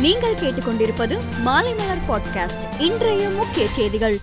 நீங்கள் கேட்டுக்கொண்டிருப்பது மாலைமலர் பாட்காஸ்ட் இன்றைய முக்கிய செய்திகள்.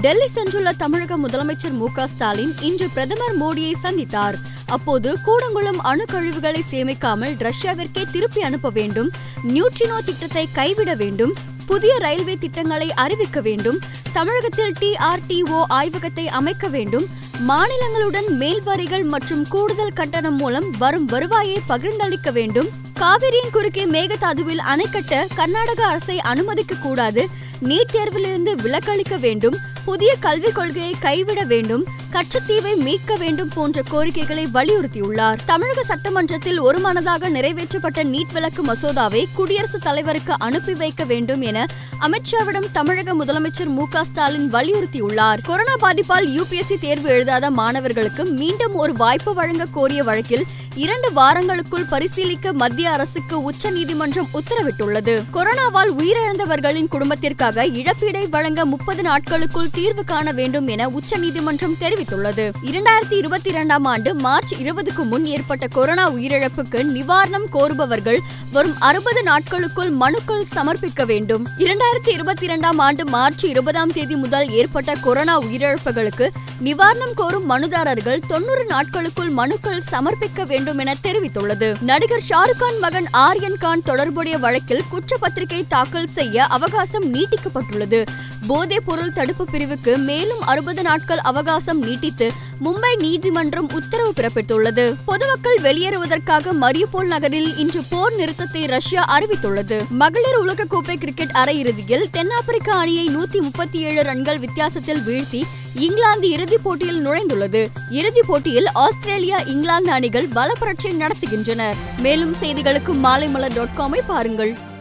டெல்லி சென்றுள்ள தமிழக முதலமைச்சர் மு ஸ்டாலின் இன்று பிரதமர் மோடியை சந்தித்தார். அப்போது கூடங்குளம் அணுக்கழிவுகளை சேமிக்காமல் ரஷ்யாவிற்கே திருப்பி அனுப்ப வேண்டும் நியூட்ரினோ திட்டத்தை கைவிட வேண்டும் புதிய ரயில்வே திட்டங்களை அறிவிக்க வேண்டும் தமிழகத்தில் டிஆர்டிஓ ஆய்வகத்தை அமைக்க வேண்டும் மாநிலங்களுடன் மேல் வரிகள் மற்றும் கூடுதல் கட்டணம் மூலம் வரும் வருவாயை பகிர்ந்தளிக்க வேண்டும் காவிரியின் குறுக்கே மேகதாதுவில் அணை கட்ட கர்நாடக அரசை அனுமதிக்க கூடாது நீட் தேர்விலிருந்து விலக்களிக்க வேண்டும். புதிய கல்விக் கொள்கையை கைவிட வேண்டும். கச்சத்தீவை மீட்க வேண்டும் போன்ற கோரிக்கைகளை வலியுறுத்தியுள்ளார். தமிழக சட்டமன்றத்தில் ஒருமனதாக நிறைவேற்றப்பட்ட நீட் விலக்கு மசோதாவை குடியரசுத் தலைவருக்கு அனுப்பி வைக்க வேண்டும் என அமித்ஷாவிடம் தமிழக முதலமைச்சர் மு க ஸ்டாலின் வலியுறுத்தியுள்ளார். கொரோனா பாதிப்பால் யுபிஎஸ்சி தேர்வு எழுதாத மாணவர்களுக்கு மீண்டும் ஒரு வாய்ப்பு வழங்க கோரிய வழக்கில் இரண்டு வாரங்களுக்குள் பரிசீலிக்க மத்திய அரசுக்கு உச்சநீதிமன்றம் உத்தரவிட்டுள்ளது. கொரோனாவால் உயிரிழந்தவர்களின் குடும்பத்திற்காக இழப்பீடை வழங்க முப்பது நாட்களுக்குள் தீர்வு காண வேண்டும் என உச்சநீதிமன்றம் தெரிவித்துள்ளது. தெரிவித்துள்ளது இரண்டாயிரத்தி இருபத்தி இரண்டாம் ஆண்டு மார்ச் இருபதுக்கு முன் ஏற்பட்ட கொரோனா உயிரிழப்புக்கு நிவாரணம் கோருபவர்கள் வரும் அறுபது நாட்களுக்குள் மனுக்கள் சமர்ப்பிக்க வேண்டும். இரண்டாயிரத்தி இருபத்தி இரண்டாம் ஆண்டு மார்ச் இருபதாம் தேதி முதல் ஏற்பட்ட கொரோனா உயிரிழப்புகளுக்கு நிவாரணம் கோரும் மனுதாரர்கள் தொன்னூறு நாட்களுக்குள் மனுக்கள் சமர்ப்பிக்க வேண்டும் என தெரிவித்துள்ளது. நடிகர் ஷாருக் கான் மகன் ஆர்யன் கான் தொடர்புடைய வழக்கில் குற்றப்பத்திரிகை தாக்கல் செய்ய அவகாசம் நீட்டிக்கப்பட்டுள்ளது. போதைப் பொருள் தடுப்பு பிரிவுக்கு மேலும் அறுபது நாட்கள் அவகாசம் நீ நீட்டித்து மும்பை நீதிமன்றம் உத்தரவு பிறப்பித்துள்ளது. பொதுமக்கள் வெளியேறுவதற்காக மரியபோல் நகரில் இன்று போர் நிறுத்தத்தை ரஷ்யா அறிவித்துள்ளது. மகளிர் உலகக்கோப்பை கிரிக்கெட் அரையிறுதியில் தென்னாப்பிரிக்க அணியை நூத்தி முப்பத்தி ஏழு ரன்கள் வித்தியாசத்தில் வீழ்த்தி இங்கிலாந்து இறுதிப் போட்டியில் நுழைந்துள்ளது. இறுதிப் போட்டியில் ஆஸ்திரேலியா இங்கிலாந்து அணிகள் பலப்பரட்சை நடத்துகின்றனர். மேலும் செய்திகளுக்கு மாலைமலர் டாட் காமை பாருங்கள்.